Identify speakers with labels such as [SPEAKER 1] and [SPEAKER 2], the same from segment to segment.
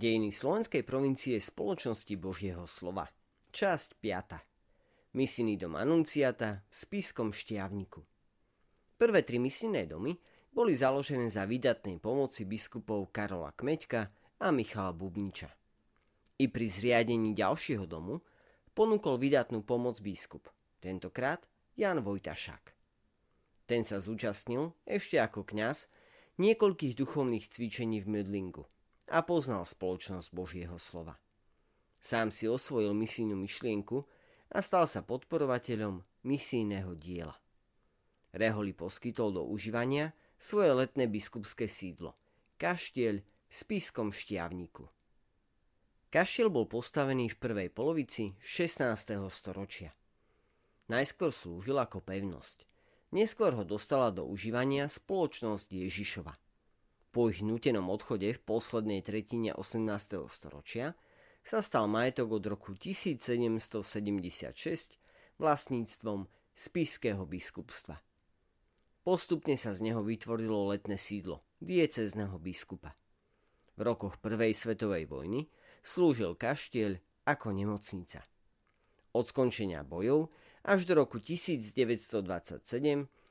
[SPEAKER 1] Dejiny slovenskej provincie spoločnosti Božieho slova. Časť 5. Misijný dom Anunciata v Spiskom Štiavniku. Prvé tri misijné domy boli založené za výdatnej pomoci biskupov Karola Kmeďka a Michala Bubniča. I pri zriadení ďalšieho domu ponúkol vydatnú pomoc biskup, tentokrát Jan Vojtašák. Ten sa zúčastnil, ešte ako kňaz, niekoľkých duchovných cvičení v Mödlingu – a poznal spoločnosť Božieho slova. Sám si osvojil misijnú myšlienku a stal sa podporovateľom misijného diela. Reholi poskytol do užívania svoje letné biskupské sídlo, kaštieľ v Spiskom Štiavniku. Kaštiel bol postavený v prvej polovici 16. storočia. Najskôr slúžil ako pevnosť. Neskôr ho dostala do užívania spoločnosť Ježišova – po ich nutenom odchode v poslednej tretine 18. storočia sa stal majetok od roku 1776 vlastníctvom Spiského biskupstva. Postupne sa z neho vytvorilo letné sídlo diecezneho biskupa. V rokoch Prvej svetovej vojny slúžil kaštieľ ako nemocnica. Od skončenia bojov až do roku 1927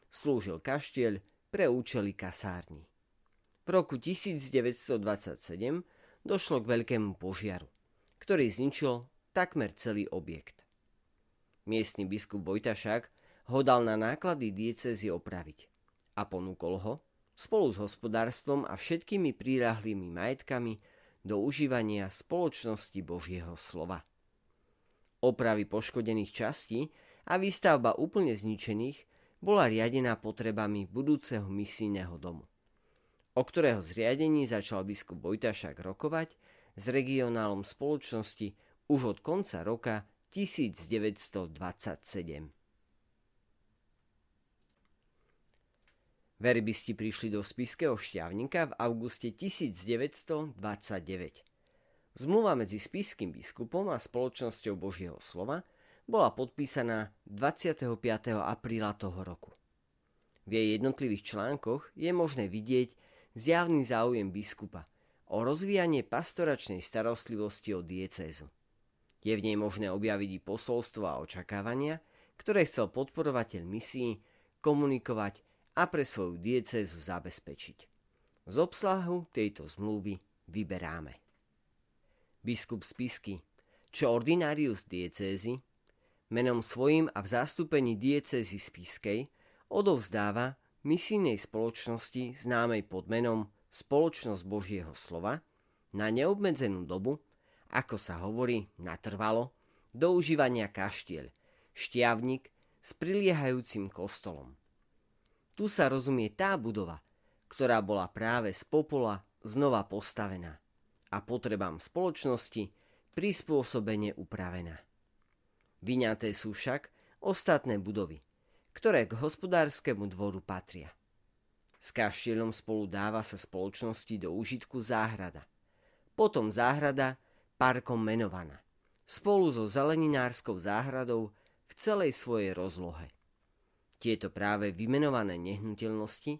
[SPEAKER 1] slúžil kaštieľ pre účely kasárni. V roku 1927 došlo k veľkému požiaru, ktorý zničil takmer celý objekt. Miestny biskup Vojtašák ho dal na náklady diecezy opraviť a ponúkol ho spolu s hospodárstvom a všetkými prírahlými majetkami do užívania spoločnosti Božieho slova. Opravy poškodených častí a výstavba úplne zničených bola riadená potrebami budúceho misijného domu o ktorého zriadení začal biskup Vojtašák rokovať s regionálom spoločnosti už od konca roka 1927. Verbisti prišli do Spiského šťavníka v auguste 1929. Zmluva medzi spiským biskupom a spoločnosťou Božieho slova bola podpísaná 25. apríla toho roku. V jej jednotlivých článkoch je možné vidieť zjavný záujem biskupa o rozvíjanie pastoračnej starostlivosti o diecézu. Je v nej možné objaviť i posolstvo a očakávania, ktoré chcel podporovateľ misií komunikovať a pre svoju diecézu zabezpečiť. Z obsahu tejto zmluvy vyberáme. Biskup Spisky, čo ordinarius diecézy, menom svojim a v zastúpení diecézy Spiskej odovzdáva misijnej spoločnosti známej pod menom Spoločnosť Božieho slova na neobmedzenú dobu, ako sa hovorí, natrvalo, do užívania kaštieľ, štiavnik s priliehajúcim kostolom. Tu sa rozumie tá budova, ktorá bola práve z popola znova postavená a potrebám spoločnosti prispôsobene upravená. Vyňaté sú však ostatné budovy – ktoré k hospodárskemu dvoru patria. S kaštieľom spolu dáva sa spoločnosti do užitku záhrada. Potom záhrada parkom menovaná. Spolu so zeleninárskou záhradou v celej svojej rozlohe. Tieto práve vymenované nehnuteľnosti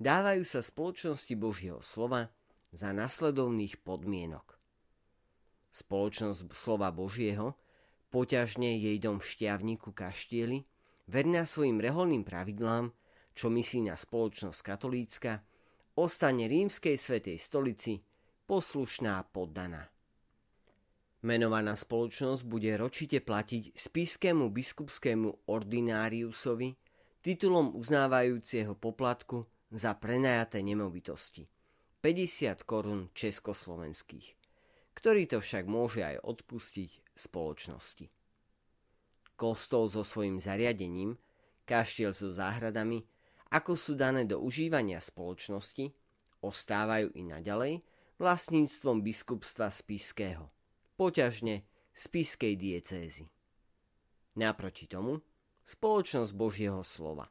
[SPEAKER 1] dávajú sa spoločnosti Božieho slova za nasledovných podmienok. Spoločnosť slova Božieho, poťažne jej dom v šťavníku kaštieli, verná svojim reholným pravidlám, čo myslí na spoločnosť katolícka, ostane rímskej svetej stolici poslušná poddaná. Menovaná spoločnosť bude ročite platiť spiskému biskupskému ordináriusovi titulom uznávajúceho poplatku za prenajaté nemovitosti 50 korún československých, ktorý to však môže aj odpustiť spoločnosti kostol so svojím zariadením, kaštiel so záhradami, ako sú dané do užívania spoločnosti, ostávajú i naďalej vlastníctvom biskupstva Spiského, poťažne Spiskej diecézy. Naproti tomu spoločnosť Božieho slova,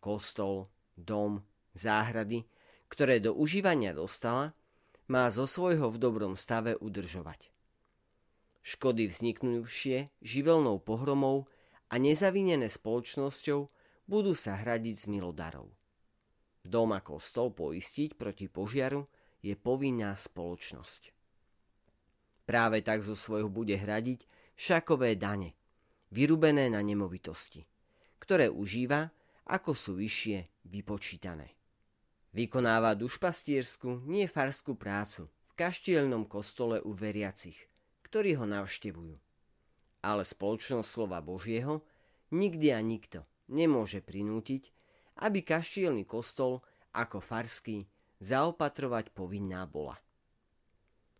[SPEAKER 1] kostol, dom, záhrady, ktoré do užívania dostala, má zo svojho v dobrom stave udržovať. Škody vzniknúšie živelnou pohromou a nezavinené spoločnosťou budú sa hradiť z milodarov. Dom a kostol poistiť proti požiaru je povinná spoločnosť. Práve tak zo svojho bude hradiť šakové dane, vyrubené na nemovitosti, ktoré užíva, ako sú vyššie vypočítané. Vykonáva dušpastiersku, nie farskú prácu v kaštielnom kostole u veriacich, ktorí ho navštevujú. Ale spoločnosť slova Božieho nikdy a nikto nemôže prinútiť, aby kaštielný kostol ako farský zaopatrovať povinná bola.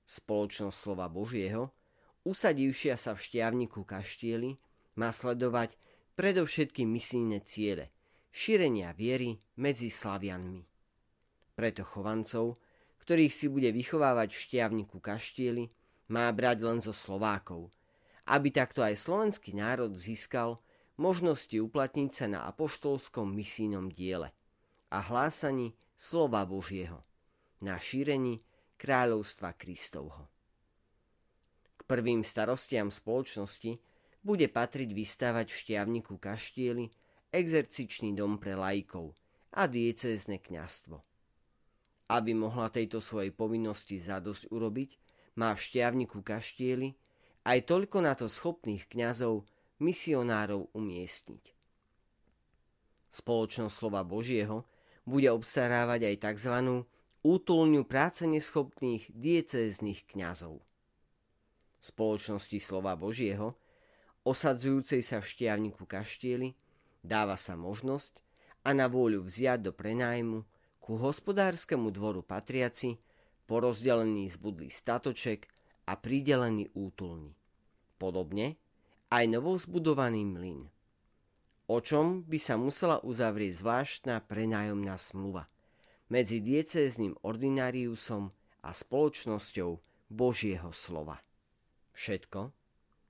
[SPEAKER 1] Spoločnosť slova Božieho, usadivšia sa v šťavniku kaštieli, má sledovať predovšetkým misijné ciele, šírenia viery medzi Slavianmi. Preto chovancov, ktorých si bude vychovávať v šťavniku kaštieli, má brať len zo Slovákov, aby takto aj slovenský národ získal možnosti uplatniť sa na apoštolskom misijnom diele a hlásaní slova Božieho na šírení kráľovstva Kristovho. K prvým starostiam spoločnosti bude patriť vystávať v šťavniku kaštieli exercičný dom pre laikov a diecézne kňastvo. Aby mohla tejto svojej povinnosti zadosť urobiť, má v šťavniku kaštieli aj toľko na to schopných kňazov misionárov umiestniť. Spoločnosť slova Božieho bude obstarávať aj tzv. útulňu práce neschopných diecéznych kňazov. Spoločnosti slova Božieho, osadzujúcej sa v štiavniku kaštieli, dáva sa možnosť a na vôľu vziať do prenájmu ku hospodárskemu dvoru patriaci porozdelený zbudlý statoček a pridelený útulni. Podobne aj novozbudovaný mlyn. O čom by sa musela uzavrieť zvláštna prenájomná smluva medzi diecézným ordináriusom a spoločnosťou Božieho slova. Všetko,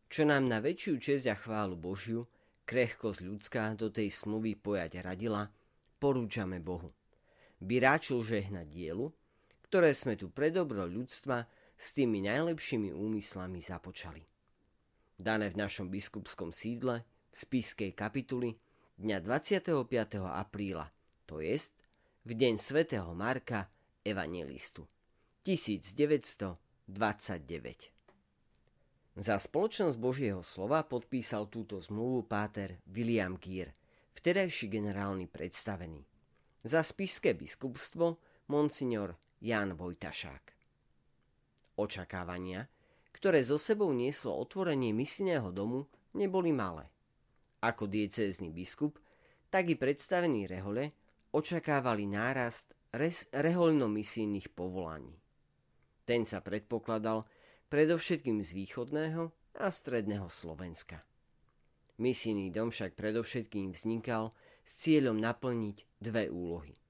[SPEAKER 1] čo nám na väčšiu česť a chválu Božiu, krehkosť ľudská do tej smluvy pojať radila, porúčame Bohu. By ráčil žehnať dielu, ktoré sme tu pre dobro ľudstva s tými najlepšími úmyslami započali dané v našom biskupskom sídle v Spiskej kapituli dňa 25. apríla, to jest v deň svätého Marka Evangelistu 1929. Za spoločnosť Božieho slova podpísal túto zmluvu páter William Gier, vtedajší generálny predstavený. Za spiské biskupstvo monsignor Jan Vojtašák. Očakávania, ktoré zo sebou nieslo otvorenie misijného domu, neboli malé. Ako diecézny biskup, tak i predstavení rehole očakávali nárast rehoľno-misijných povolaní. Ten sa predpokladal predovšetkým z východného a stredného Slovenska. Misijný dom však predovšetkým vznikal s cieľom naplniť dve úlohy.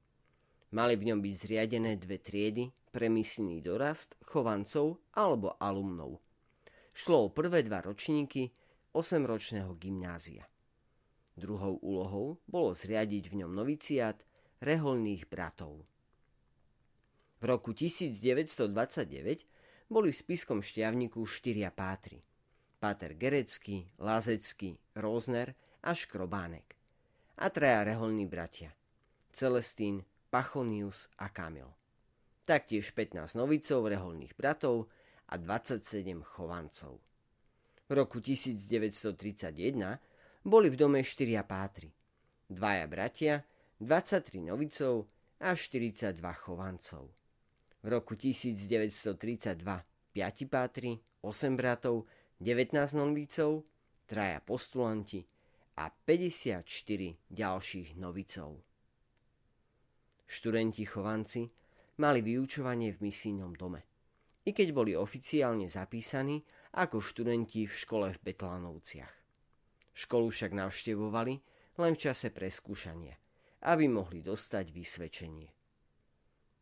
[SPEAKER 1] Mali v ňom byť zriadené dve triedy pre misijný dorast chovancov alebo alumnov. Šlo o prvé dva ročníky 8-ročného gymnázia. Druhou úlohou bolo zriadiť v ňom noviciát reholných bratov. V roku 1929 boli v spiskom šťavniku štyria pátry. Páter Gerecký, Lázecký, Rózner a Škrobánek. A traja reholní bratia. Celestín, Pachonius a Kamil taktiež 15 novicov reholných bratov a 27 chovancov. V roku 1931 boli v dome 4 pátry, dvaja bratia, 23 novicov a 42 chovancov. V roku 1932 5 pátry, 8 bratov, 19 novicov, traja postulanti a 54 ďalších novicov. Študenti chovanci mali vyučovanie v misijnom dome. I keď boli oficiálne zapísaní ako študenti v škole v Betlánovciach. Školu však navštevovali len v čase preskúšania, aby mohli dostať vysvedčenie.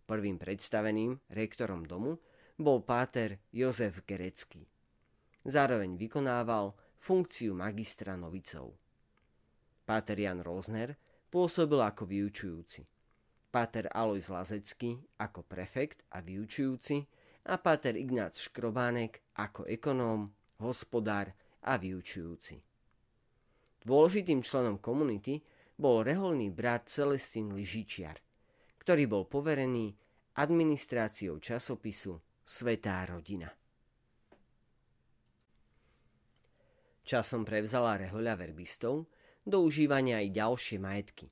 [SPEAKER 1] Prvým predstaveným rektorom domu bol páter Jozef Gerecký. Zároveň vykonával funkciu magistra novicov. Páter Jan Rozner pôsobil ako vyučujúci páter Alois Lazecký ako prefekt a vyučujúci a páter Ignác Škrobánek ako ekonóm, hospodár a vyučujúci. Dôležitým členom komunity bol reholný brat Celestín Ližičiar, ktorý bol poverený administráciou časopisu Svetá rodina. Časom prevzala rehoľa verbistov do užívania aj ďalšie majetky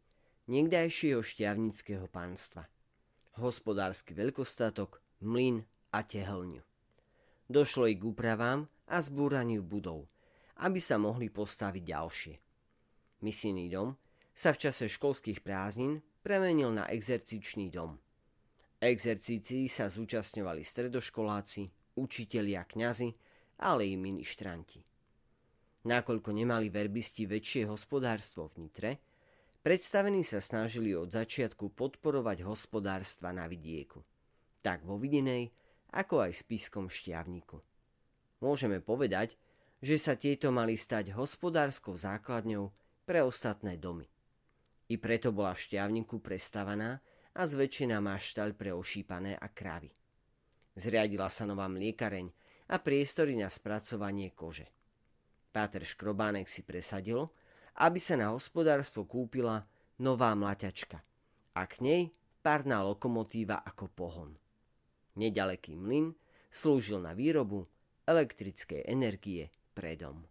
[SPEAKER 1] niekdajšieho šťavnického pánstva. Hospodársky veľkostatok, mlyn a tehelňu. Došlo i k úpravám a zbúraniu budov, aby sa mohli postaviť ďalšie. Misijný dom sa v čase školských prázdnin premenil na exercičný dom. Exercícii sa zúčastňovali stredoškoláci, učitelia, kňazi, ale i ministranti. Nakoľko nemali verbisti väčšie hospodárstvo v Nitre, predstavení sa snažili od začiatku podporovať hospodárstva na vidieku, tak vo Vidinej, ako aj v Spiskom šťavníku. Môžeme povedať, že sa tieto mali stať hospodárskou základňou pre ostatné domy. I preto bola v šťavníku prestavaná a zväčšená maštaľ pre ošípané a kravy. Zriadila sa nová mliekareň a priestory na spracovanie kože. Páter Škrobánek si presadil, aby sa na hospodárstvo kúpila nová mlaťačka a k nej párna lokomotíva ako pohon. Nedaleký mlyn slúžil na výrobu elektrickej energie pre dom.